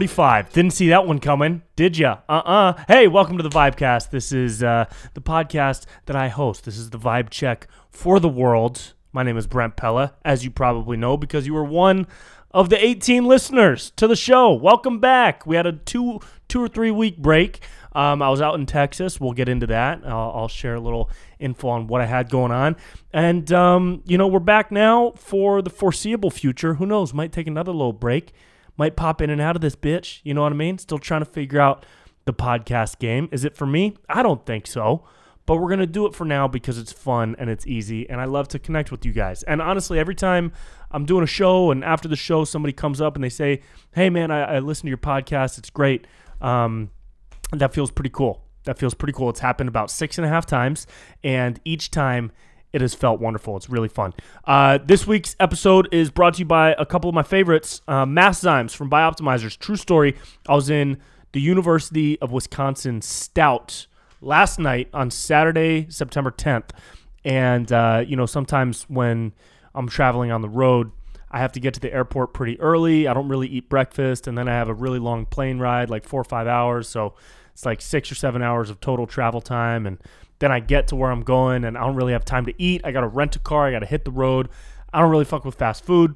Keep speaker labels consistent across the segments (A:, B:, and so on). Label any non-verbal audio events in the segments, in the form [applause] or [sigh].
A: 45. Didn't see that one coming, did ya? Uh-uh. Hey, welcome to the Vibecast. This is uh, the podcast that I host. This is the Vibe Check for the world. My name is Brent Pella, as you probably know, because you were one of the 18 listeners to the show. Welcome back. We had a two two or three week break. Um, I was out in Texas. We'll get into that. I'll, I'll, share a little info on what I had going on. And, um, you know, we're back now for the foreseeable future. Who knows? Might take another little break. Might pop in and out of this bitch. You know what I mean? Still trying to figure out the podcast game. Is it for me? I don't think so. But we're going to do it for now because it's fun and it's easy. And I love to connect with you guys. And honestly, every time I'm doing a show and after the show, somebody comes up and they say, Hey, man, I, I listen to your podcast. It's great. Um, that feels pretty cool. That feels pretty cool. It's happened about six and a half times, and each time it has felt wonderful. It's really fun. Uh, this week's episode is brought to you by a couple of my favorites, uh, Masszymes from Bioptimizers. True story. I was in the University of Wisconsin Stout last night on Saturday, September 10th, and uh, you know sometimes when I'm traveling on the road. I have to get to the airport pretty early. I don't really eat breakfast, and then I have a really long plane ride, like four or five hours. So it's like six or seven hours of total travel time. And then I get to where I'm going and I don't really have time to eat. I got to rent a car. I got to hit the road. I don't really fuck with fast food.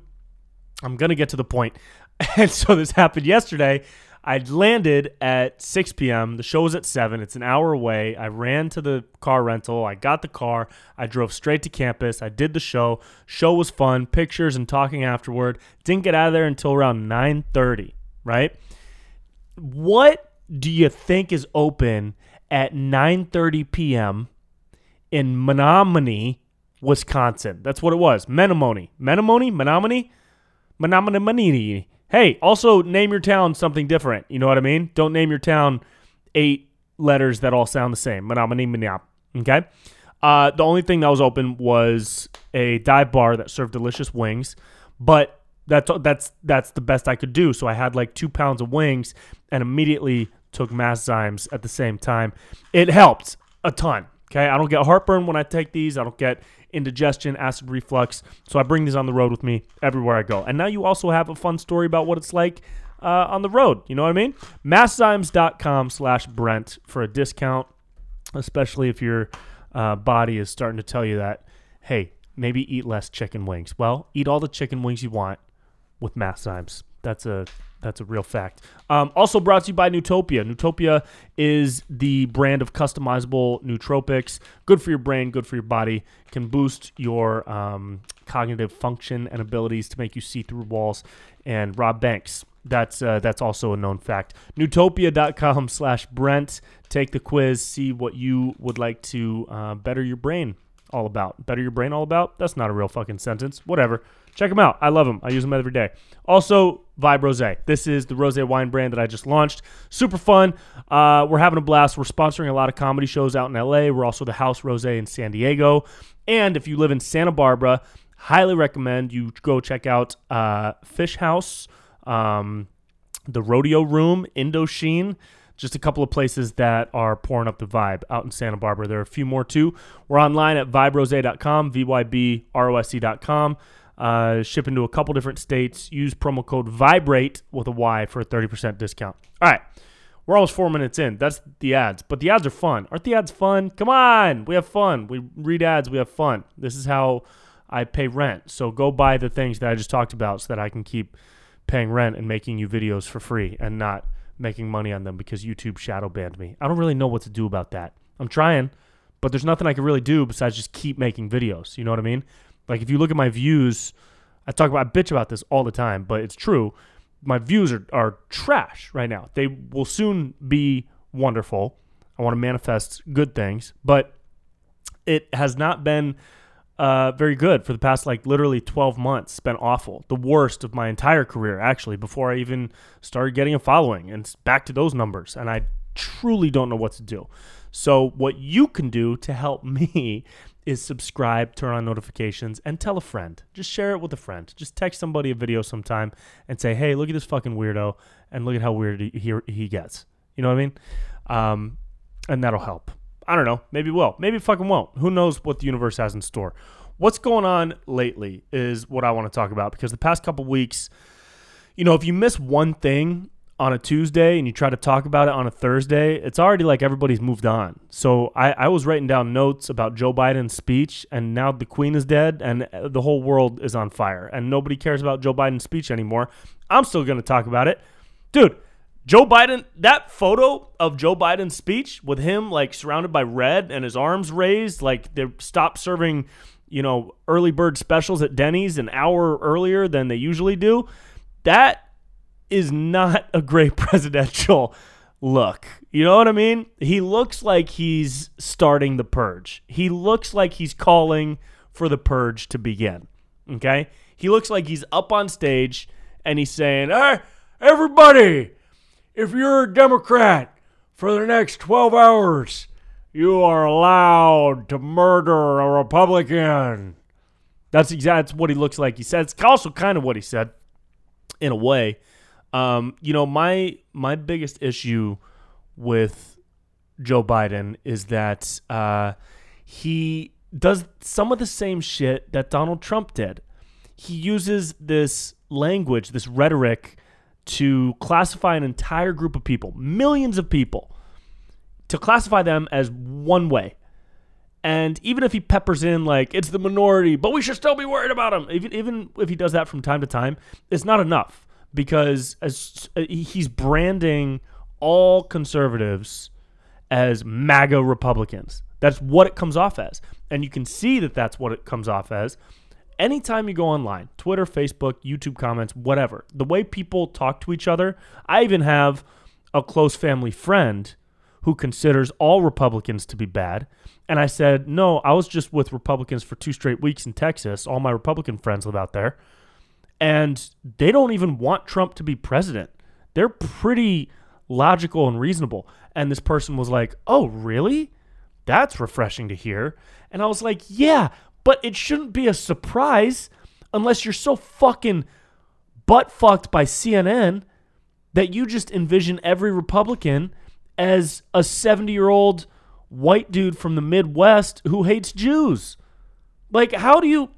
A: I'm going to get to the point. [laughs] And so this happened yesterday. I landed at 6 p.m. The show was at 7. It's an hour away. I ran to the car rental. I got the car. I drove straight to campus. I did the show. Show was fun. Pictures and talking afterward. Didn't get out of there until around 9:30, right? What do you think is open at 9:30 p.m. in Menominee, Wisconsin? That's what it was. Menomonee. Menomonee? Menominee? Menominee. Hey, also name your town something different. You know what I mean? Don't name your town eight letters that all sound the same. Menominee, Menominee. Okay? Uh, the only thing that was open was a dive bar that served delicious wings, but that's that's that's the best I could do. So I had like two pounds of wings and immediately took Masszymes at the same time. It helped a ton. Okay, I don't get heartburn when I take these. I don't get indigestion, acid reflux. So I bring these on the road with me everywhere I go. And now you also have a fun story about what it's like uh, on the road. You know what I mean? Masszymes.com slash Brent for a discount, especially if your uh, body is starting to tell you that, hey, maybe eat less chicken wings. Well, eat all the chicken wings you want with Masszymes. That's a that's a real fact. Um, also brought to you by Nootopia. Nootopia is the brand of customizable nootropics. Good for your brain, good for your body. Can boost your um, cognitive function and abilities to make you see through walls and rob banks. That's uh, that's also a known fact. Nootopia.com [laughs] slash Brent. Take the quiz. See what you would like to uh, better your brain all about. Better your brain all about? That's not a real fucking sentence. Whatever. Check them out. I love them. I use them every day. Also, Vyb Rosé. This is the rose wine brand that I just launched. Super fun. Uh, we're having a blast. We're sponsoring a lot of comedy shows out in LA. We're also the House Rose in San Diego. And if you live in Santa Barbara, highly recommend you go check out uh, Fish House, um, the Rodeo Room, Indochine just a couple of places that are pouring up the vibe out in Santa Barbara. There are a few more too. We're online at vybrose.com, V Y B R O S E.com. Uh, ship into a couple different states. Use promo code VIBRATE with a Y for a 30% discount. All right. We're almost four minutes in. That's the ads. But the ads are fun. Aren't the ads fun? Come on. We have fun. We read ads. We have fun. This is how I pay rent. So go buy the things that I just talked about so that I can keep paying rent and making you videos for free and not making money on them because YouTube shadow banned me. I don't really know what to do about that. I'm trying, but there's nothing I can really do besides just keep making videos. You know what I mean? Like if you look at my views, I talk about I bitch about this all the time, but it's true. My views are, are trash right now. They will soon be wonderful. I want to manifest good things, but it has not been uh, very good for the past like literally 12 months. It's been awful. The worst of my entire career, actually, before I even started getting a following and back to those numbers. And I truly don't know what to do. So, what you can do to help [laughs] me is subscribe, turn on notifications, and tell a friend. Just share it with a friend. Just text somebody a video sometime and say, hey, look at this fucking weirdo and look at how weird he, he, gets. You know what I mean? Um, and that'll help. I don't know. Maybe will. Maybe fucking won't. Who knows what the universe has in store? What's going on lately is what I want to talk about because the past couple weeks, you know, if you miss one thing on a Tuesday and you try to talk about it on a Thursday, it's already like everybody's moved on. So I, I was writing down notes about Joe Biden's speech, and now the Queen is dead and uh, the whole world is on fire, and nobody cares about Joe Biden's speech anymore. I'm still going to talk about it. Dude, Joe Biden, that photo of Joe Biden's speech with him like surrounded by red and his arms raised, like they stopped serving, you know, early bird specials at Denny's an hour earlier than they usually do. That is not a great [laughs] presidential look. You know what I mean? He looks like he's starting the purge. He looks like he's calling for the purge to begin. Okay? He looks like he's up on stage and he's saying, Hey, everybody, if you're a Democrat for the next 12 hours, you are allowed to murder a Republican. That's exactly what he looks like. He said it's also kind of what he said in a way. Um, you know, my my biggest issue with Joe Biden is that uh, he does some of the same shit that Donald Trump did. He uses this language, this rhetoric, to classify an entire group of people, millions of people, to classify them as one way. And even if he peppers in like it's the minority, but we should still be worried about him, even even if he does that from time to time, it's not enough because as uh, he's branding all conservatives as MAGA Republicans. That's what it comes off as. And you can see that that's what it comes off as. Anytime you go online, Twitter, Facebook, YouTube comments, whatever, the way people talk to each other, I even have a close family friend who considers all Republicans to be bad. And I said, no, I was just with Republicans for two straight weeks in Texas. All my Republican friends live out there and they don't even want Trump to be president. They're pretty logical and reasonable. And this person was like, "Oh, really? That's refreshing to hear." And I was like, "Yeah, but it shouldn't be a surprise unless you're so fucking butt fucked by CNN that you just envision every Republican as a 70-year-old white dude from the Midwest who hates Jews." Like, how do you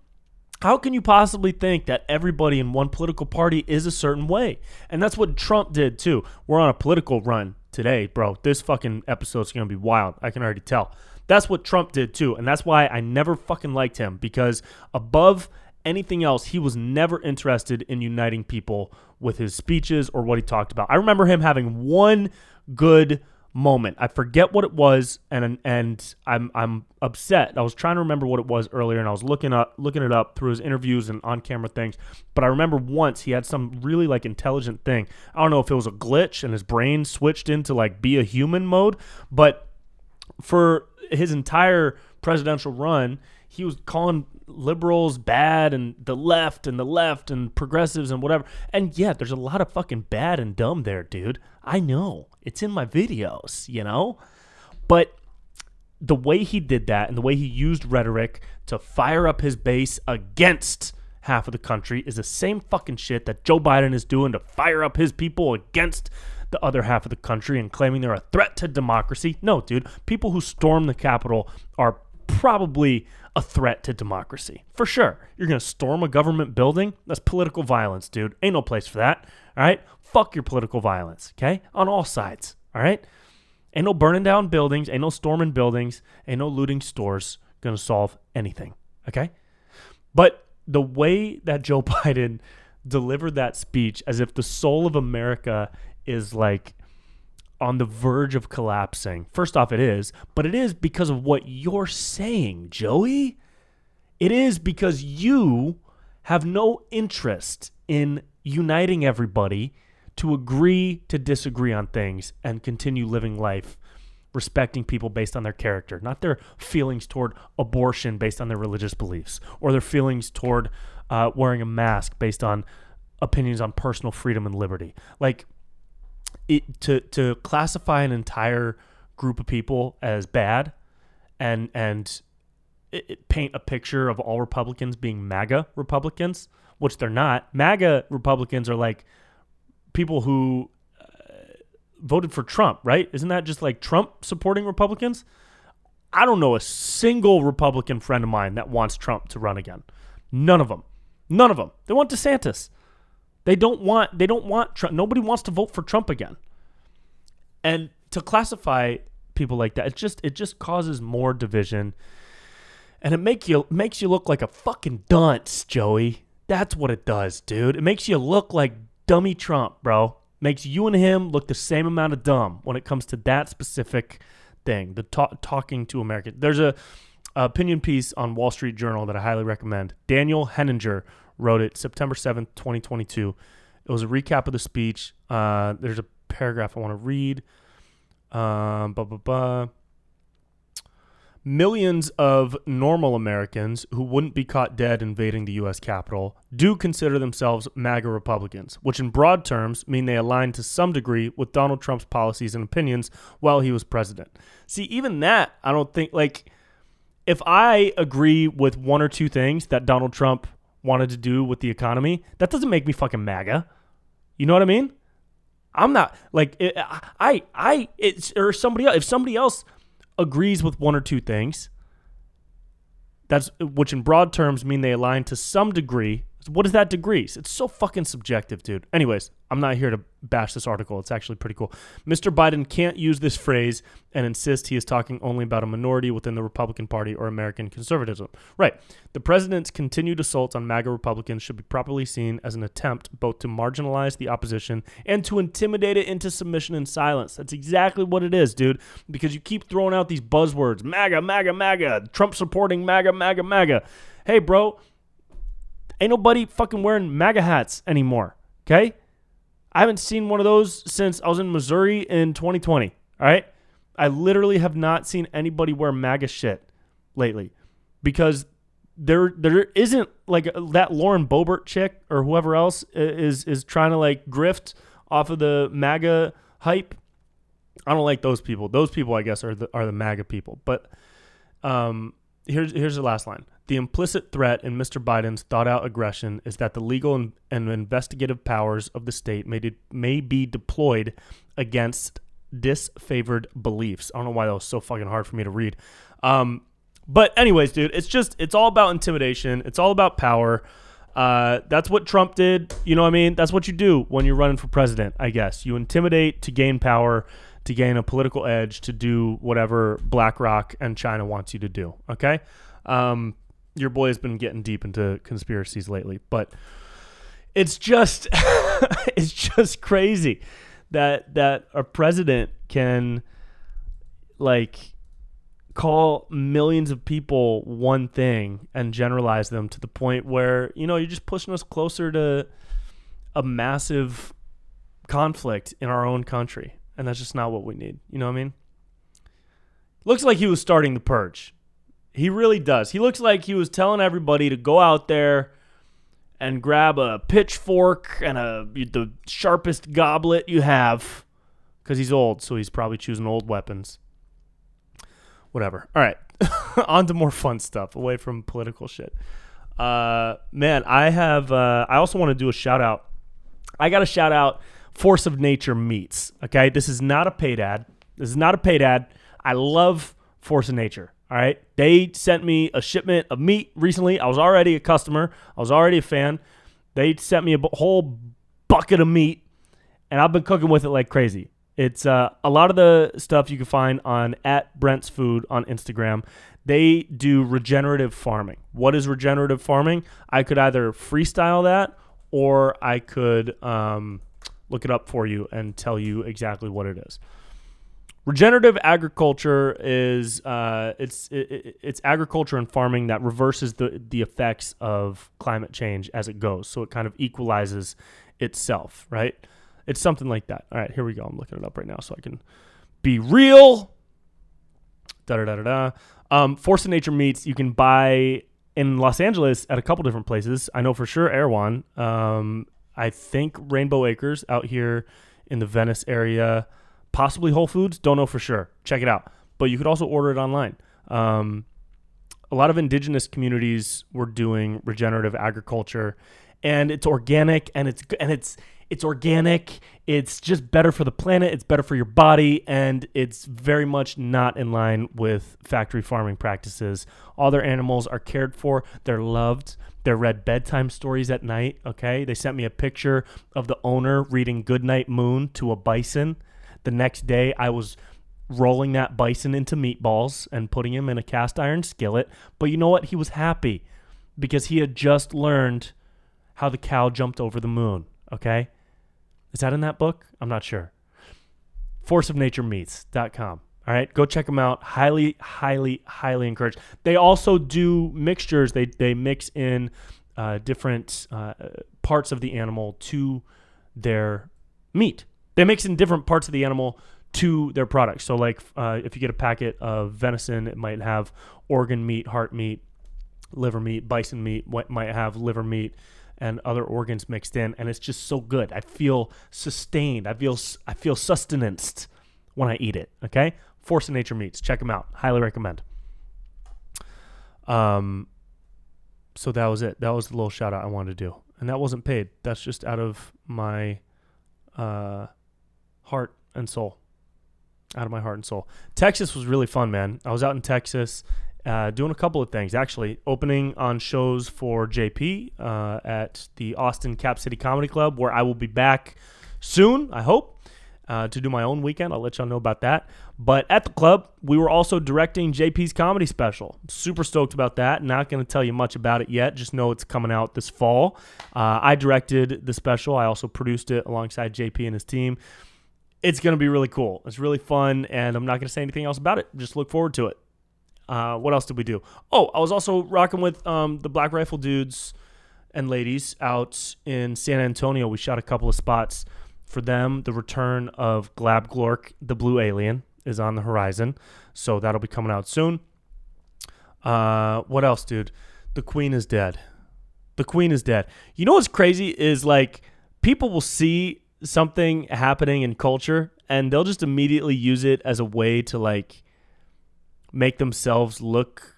A: how can you possibly think that everybody in one political party is a certain way? And that's what Trump did too. We're on a political run today, bro. This fucking episode's to be wild. I can already tell. That's what Trump did too. And that's why I never fucking liked him because above anything else, he was never interested in uniting people with his speeches or what he talked about. I remember him having one good moment. I forget what it was, and and I'm I'm upset. I was trying to remember what it was earlier, and I was looking up looking it up through his interviews and on camera things. But I remember once he had some really like intelligent thing. I don't know if it was a glitch and his brain switched into like be a human mode, but for his entire presidential run, he was calling liberals bad and the left and the left and progressives and whatever. And yeah, there's a lot of fucking bad and dumb there, dude. I know. It's in my videos, you know? But the way he did that and the way he used rhetoric to fire up his base against half of the country is the same fucking shit that Joe Biden is doing to fire up his people against the other half of the country and claiming they're a threat to democracy. No, dude. People who storm the Capitol are probably a threat to democracy. For sure. You're going to storm a government building? That's political violence, dude. Ain't no place for that. All right? Fuck your political violence, okay? On all sides. All right? Ain't no burning down buildings, ain't no storming buildings, ain't no looting stores going to solve anything, okay? But the way that Joe [laughs] Biden delivered that speech as if the soul of America is like on the verge of collapsing. First off, it is, but it is because of what you're saying, Joey. It is because you have no interest in uniting everybody to agree to disagree on things and continue living life respecting people based on their character, not their feelings toward abortion based on their religious beliefs or their feelings toward uh, wearing a mask based on opinions on personal freedom and liberty. Like, it, to to classify an entire group of people as bad and and it, it paint a picture of all Republicans being MAGA Republicans, which they're not. MAGA Republicans are like people who uh, voted for Trump, right? Isn't that just like Trump supporting Republicans? I don't know a single Republican friend of mine that wants Trump to run again. None of them. None of them. They want DeSantis. They don't want they don't want Trump. Nobody wants to vote for Trump again. And to classify people like that, it just it just causes more division. And it make you makes you look like a fucking dunce, Joey. That's what it does, dude. It makes you look like dummy Trump, bro. Makes you and him look the same amount of dumb when it comes to that specific thing, the ta- talking to Americans. There's a, a opinion piece on Wall Street Journal that I highly recommend. Daniel Henninger wrote it September 7th, 2022. It was a recap of the speech. Uh, there's a paragraph I want to read. Um, blah, blah, blah. Millions of normal Americans who wouldn't be caught dead invading the U.S. Capitol do consider themselves MAGA Republicans, which in broad terms mean they align to some degree with Donald Trump's policies and opinions while he was president. See, even that, I don't think, like, if I agree with one or two things that Donald Trump wanted to do with the economy, that doesn't make me fucking MAGA. You know what I mean? I'm not like I I it's or somebody else. If somebody else agrees with one or two things, that's which in broad terms mean they align to some degree what is that degrees? It's so fucking subjective, dude. Anyways, I'm not here to bash this article. It's actually pretty cool. Mr. Biden can't use this phrase and insist he is talking only about a minority within the Republican Party or American conservatism. Right. The president's continued assaults on MAGA Republicans should be properly seen as an attempt both to marginalize the opposition and to intimidate it into submission and silence. That's exactly what it is, dude. Because you keep throwing out these buzzwords MAGA, MAGA, MAGA, Trump supporting MAGA, MAGA, MAGA. Hey, bro Ain't nobody fucking wearing MAGA hats anymore. Okay? I haven't seen one of those since I was in Missouri in 2020. All right? I literally have not seen anybody wear MAGA shit lately because there there isn't like that Lauren Boebert chick or whoever else is is trying to like grift off of the MAGA hype. I don't like those people. Those people, I guess, are the are the MAGA people. But um, here's here's the last line. The implicit threat in Mr. Biden's thought out aggression is that the legal and, investigative powers of the state may, de- may be deployed against disfavored beliefs. I don't know why that was so fucking hard for me to read. Um, but, anyways, dude, it's just, it's all about intimidation, it's all about power. Uh, that's what Trump did. You know what I mean? That's what you do when you're running for president, I guess. You intimidate to gain power, to gain a political edge, to do whatever BlackRock and China wants you to do. Okay? Um, your boy has been getting deep into conspiracies lately, but it's just [laughs] it's just crazy that that a president can like call millions of people one thing and generalize them to the point where you know you're just pushing us closer to a massive conflict in our own country and that's just not what we need. You know what i mean? Looks like he was starting the purge he really does. He looks like he was telling everybody to go out there and grab a pitchfork and a the sharpest goblet you have because he's old, so he's probably choosing old weapons. Whatever. All right, [laughs] on to more fun stuff away from political shit. Uh, man, I have. Uh, I also want to do a shout out. I got a shout out. Force of Nature Meats. Okay, this is not a paid ad. This is not a paid ad. I love Force of Nature. All right. They sent me a shipment of meat recently. I was already a customer, I was already a fan. They sent me a whole bucket of meat, and I've been cooking with it like crazy. It's uh, a lot of the stuff you can find on at Brent's Food on Instagram. They do regenerative farming. What is regenerative farming? I could either freestyle that or I could um, look it up for you and tell you exactly what it is. Regenerative agriculture is uh, it's it, it's agriculture and farming that reverses the the effects of climate change as it goes, so it kind of equalizes itself, right? It's something like that. All right, here we go. I'm looking it up right now so I can be real. Da da da da da. Um, Force of Nature meats you can buy in Los Angeles at a couple different places. I know for sure Erewhon. Um, I think Rainbow Acres out here in the Venice area possibly Whole Foods. Don't know for sure. Check it out. But you could also order it online. Um, a lot of indigenous communities were doing regenerative agriculture, and it's organic and it's and it's it's organic. It's just better for the planet. It's better for your body, and it's very much not in line with factory farming practices. All their animals are cared for. They're loved. They're read bedtime stories at night. Okay, they sent me a picture of the owner reading "Goodnight Moon" to a bison. The next day, I was rolling that bison into meatballs and putting him in a cast iron skillet. But you know what? He was happy because he had just learned how the cow jumped over the moon. Okay. Is that in that book? I'm not sure. Forceofnaturemeats.com. All right, go check them out. Highly, highly, highly encouraged. They also do mixtures. They they mix in uh, different uh, parts of the animal to their meat. They mix in different parts of the animal to their products. So, like uh, if you get a packet of venison, it might have organ meat, heart meat, liver meat, bison meat. What might have liver meat and other organs mixed in, and it's just so good. I feel sustained. I feel I feel sustenanced when I eat it. Okay, Force of Nature Meats. Check them out. Highly recommend. Um, so that was it. That was the little shout out I wanted to do, and that wasn't paid. That's just out of my uh, heart and soul. Out of my heart and soul. Texas was really fun, man. I was out in Texas uh, doing a couple of things. Actually opening on shows for jp uh, at the austin cap city comedy club where i will be back soon i hope uh, to do my own weekend. I'll let y'all know about that. But at the club we were also directing jp's comedy special. Super stoked about that. Not going to tell you much about it yet. Just know it's coming out this fall. Uh, i directed the special. I also produced it alongside jp and his team it's going to be really cool it's really fun and i'm not going to say anything else about it just look forward to it uh, what else did we do? Oh, I was also rocking with um, the Black Rifle dudes and ladies out in San Antonio. We shot a couple of spots for them. The return of Glab Glork, the Blue Alien, is on the horizon, so that'll be coming out soon. Uh, what else, dude? The Queen is dead. The Queen is dead. You know what's crazy is like people will see something happening in culture and they'll just immediately use it as a way to like make themselves look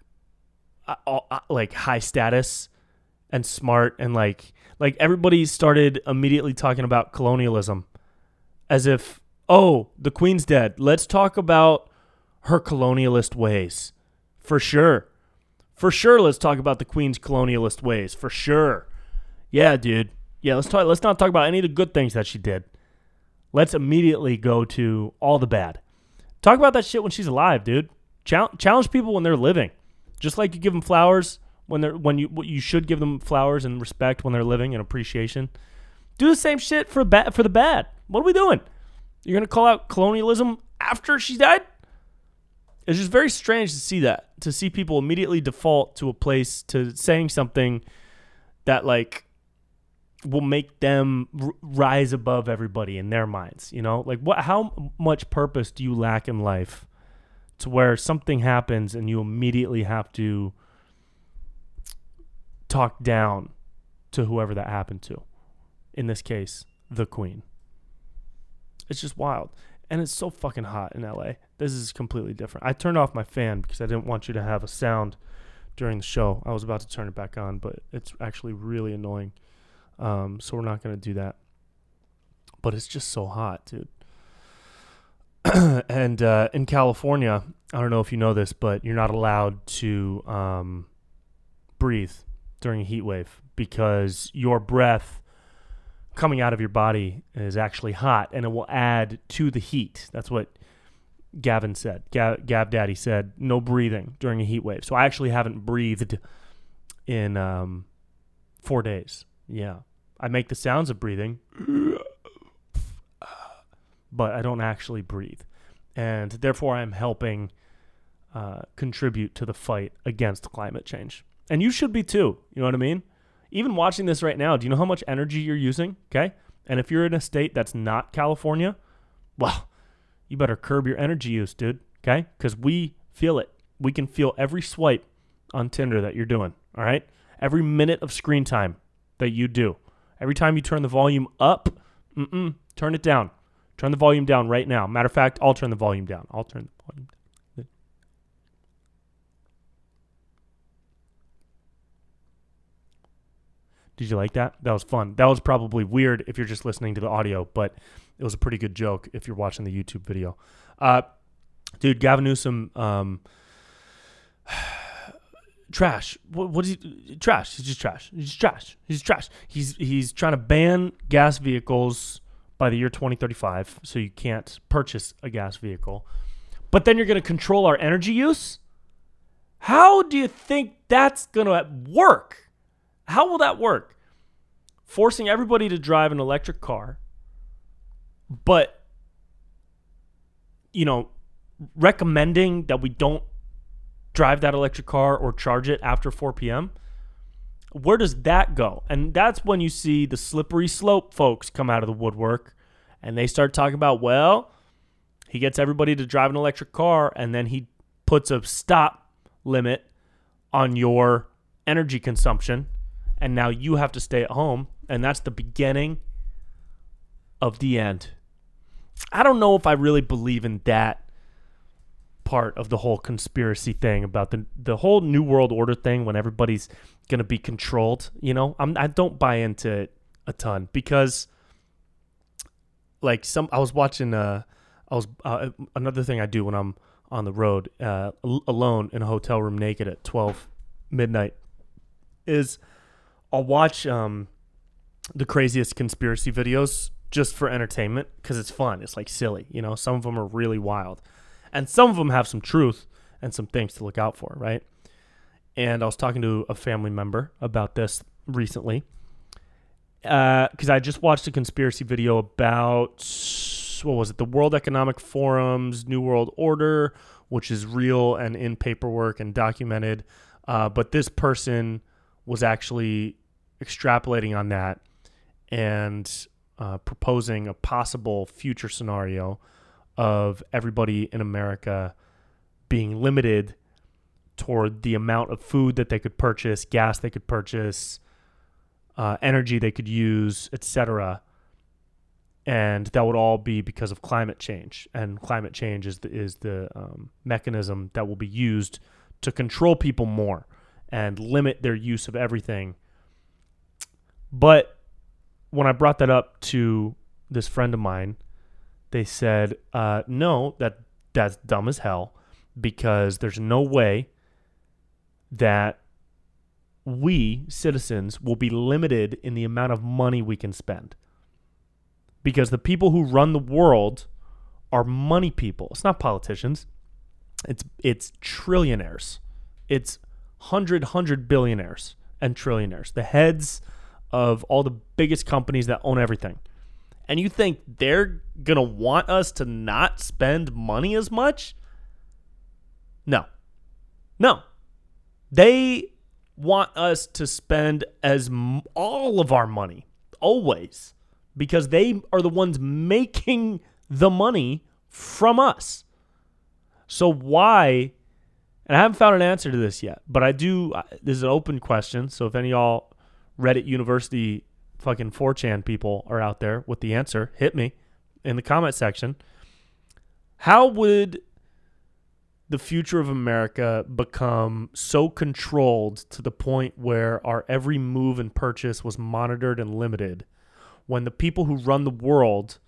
A: uh, uh, like high status and smart and like like everybody started immediately talking about colonialism as if oh the queen's dead. Let's talk about her colonialist ways. For sure. For sure let's talk about the queen's colonialist ways. For sure. Yeah dude yeah let's talk let's not talk about any of the good things that she did let's immediately go to all the bad talk about that shit when she's alive dude challenge people when they're living, just like you give them flowers when they're when you you should give them flowers and respect when they're living and appreciation. Do the same shit for bad for the bad. What are we doing? You're gonna call out colonialism after she died? It's just very strange to see that to see people immediately default to a place to saying something that like will make them r- rise above everybody in their minds. You know, like what? How much purpose do you lack in life? to where something happens and you immediately have to talk down to whoever that happened to. In this case, the queen. It's just wild. And it's so fucking hot in LA. This is completely different. I turned off my fan because I didn't want you to have a sound during the show. I was about to turn it back on, but it's actually really annoying. Um, so we're not going to do that. But it's just so hot, dude. [clears throat] and uh, in California, I don't know if you know this, but you're not allowed to um, breathe during a heat wave because your breath coming out of your body is actually hot and it will add to the heat. That's what Gavin said. Gav, Gav Daddy said no breathing during a heat wave. So I actually haven't breathed in um, four days. Yeah. I make the sounds of breathing but I don't actually breathe. And therefore, I'm helping uh, contribute to the fight against climate change. And you should be too. You know what I mean? Even watching this right now, do you know how much energy you're using? Okay. And if you're in a state that's not California, well, you better curb your energy use, dude. Okay. Because we feel it. We can feel every swipe on Tinder that you're doing. All right. Every minute of screen time that you do. Every time you turn the volume up, turn it down. Turn the volume down right now. Matter of fact, I'll turn the volume down. I'll turn the volume down. Did you like that? That was fun. That was probably weird if you're just listening to the audio, but it was a pretty good joke if you're watching the YouTube video. Uh, dude, Gavin Newsom, um, trash. What, what is he? Trash. He's just trash. He's just trash. He's trash. He's he's trying to ban gas vehicles by the year 2035, so you can't purchase a gas vehicle. But then you're going to control our energy use. How do you think that's going to work? How will that work? Forcing everybody to drive an electric car, but you know, recommending that we don't drive that electric car or charge it after 4 p.m. Where does that go? And that's when you see the slippery slope folks come out of the woodwork and they start talking about, well, he gets everybody to drive an electric car and then he puts a stop limit on your energy consumption and now you have to stay at home and that's the beginning of the end. I don't know if I really believe in that part of the whole conspiracy thing about the the whole new world order thing when everybody's going to be controlled, you know. I'm I don't buy into it a ton because like some I was watching uh I was uh, another thing I do when I'm on the road uh, alone in a hotel room naked at 12 midnight is I'll watch um the craziest conspiracy videos just for entertainment because it's fun. It's like silly, you know. Some of them are really wild and some of them have some truth and some things to look out for, right? And I was talking to a family member about this recently because uh, I just watched a conspiracy video about what was it, the World Economic Forum's New World Order, which is real and in paperwork and documented. Uh, but this person was actually extrapolating on that and uh, proposing a possible future scenario of everybody in America being limited toward the amount of food that they could purchase, gas they could purchase, uh, energy they could use, etc. And that would all be because of climate change. And climate change is the, is the um, mechanism that will be used to control people more and limit their use of everything. But when I brought that up to this friend of mine, they said, uh, no, that that's dumb as hell because there's no way that we citizens will be limited in the amount of money we can spend. Because the people who run the world are money people. It's not politicians. It's it's trillionaires. It's hundred hundred billionaires and trillionaires. The heads of all the biggest companies that own everything and you think they're going to want us to not spend money as much? No. No. They want us to spend as m- all of our money always because they are the ones making the money from us. So why and I haven't found an answer to this yet, but I do this is an open question, so if any y'all Reddit University fucking 4chan people are out there with the answer, hit me in the comment section. How would the future of America become so controlled to the point where our every move and purchase was monitored and limited when the people who run the world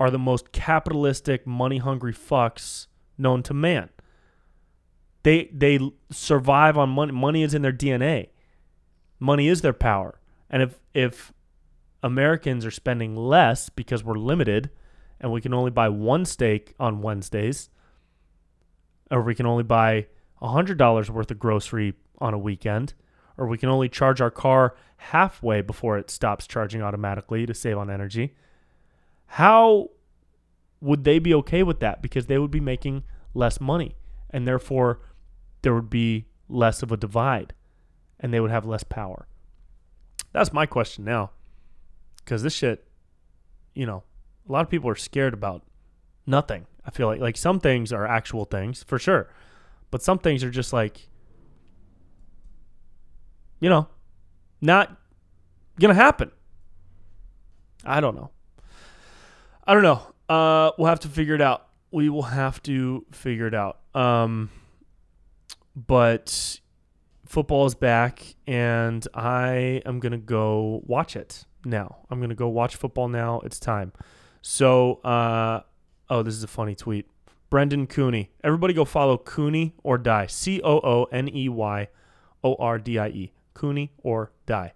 A: are the most capitalistic, money hungry fucks known to man? They they survive on money. Money is in their DNA. Money is their power. And if if Americans are spending less because we're limited and we can only buy one steak on Wednesdays, or we can only buy $100 worth of grocery on a weekend, or we can only charge our car halfway before it stops charging automatically to save on energy. How would they be okay with that? Because they would be making less money, and therefore there would be less of a divide, and they would have less power. That's my question now. Because this shit, you know, a lot of people are scared about nothing. I feel like like some things are actual things for sure, but some things are just like, you know, not gonna happen. I don't know. I don't know. Uh, we'll have to figure it out. We will have to figure it out. Um, but football is back, and I am gonna go watch it now. I'm gonna go watch football now. It's time. So, uh, oh, this is a funny tweet. Brendan Cooney. Everybody go follow Cooney or Die. C O O N E Y O R D I E. Cooney or Die.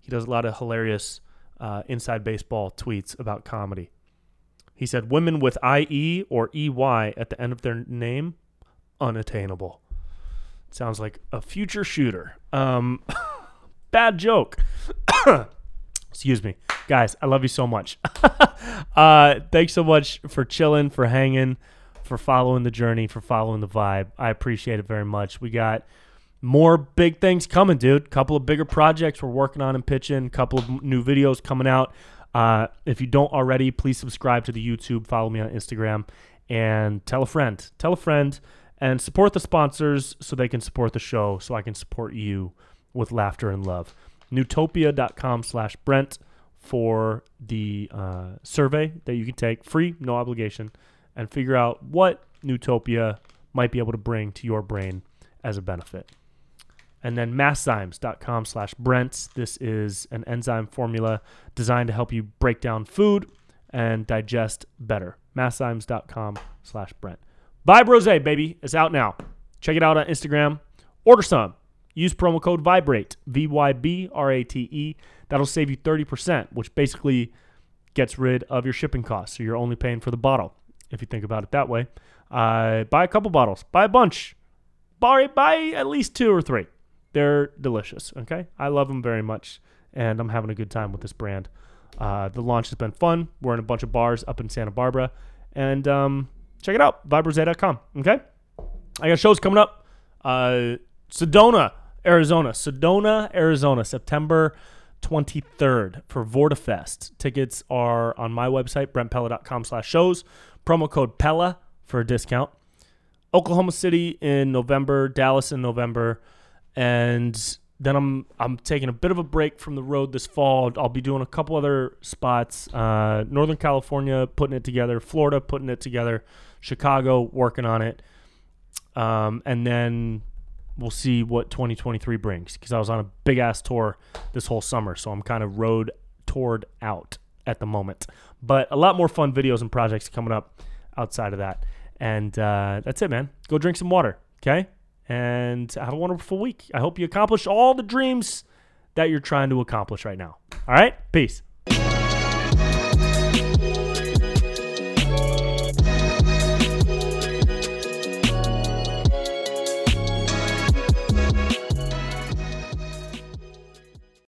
A: He does a lot of hilarious uh, inside baseball tweets about comedy. He said, Women with IE or EY at the end of their name, unattainable. Sounds like a future shooter. Um, [laughs] bad joke. [coughs] Excuse me. Guys, I love you so much. [laughs] uh, thanks so much for chilling, for hanging, for following the journey, for following the vibe. I appreciate it very much. We got more big things coming, dude. Couple of bigger projects we're working on and pitching. Couple of new videos coming out. Uh, if you don't already, please subscribe to the YouTube. Follow me on Instagram and tell a friend. Tell a friend and support the sponsors so they can support the show. So I can support you with laughter and love. Nootopia.com slash Brent for the uh, survey that you can take free, no obligation, and figure out what Newtopia might be able to bring to your brain as a benefit. And then masszymes.com slash Brent. This is an enzyme formula designed to help you break down food and digest better. Masszymes.com slash Brent. Vyb Rosé, baby. It's out now. Check it out on Instagram. Order some. Use promo code VIBRATE, V Y B R A T E. That'll save you 30%, which basically gets rid of your shipping costs. So you're only paying for the bottle, if you think about it that way. Uh, buy a couple bottles, buy a bunch, buy, buy at least two or three. They're delicious. Okay, I love them very much, and I'm having a good time with this brand. Uh, the launch has been fun. We're in a bunch of bars up in Santa Barbara, and um, check it out, vybrose.com. Okay, I got shows coming up. Uh, Sedona, Arizona, Sedona, Arizona, September 23rd for VortiFest. Tickets are on my website, brentpella.com slash shows. Promo code PELLA for a discount. Oklahoma City in November, Dallas in November, and then I'm I'm taking a bit of a break from the road this fall. I'll be doing a couple other spots. Uh, Northern California putting it together, Florida putting it together, Chicago working on it, um, and then we'll see what 2023 brings. Because I was on a big ass tour this whole summer, so I'm kind of road toured out at the moment. But a lot more fun videos and projects coming up outside of that. And uh, that's it, man. Go drink some water, okay? and have a wonderful week. I hope you accomplish all the dreams that you're trying to accomplish right now. All right? Peace.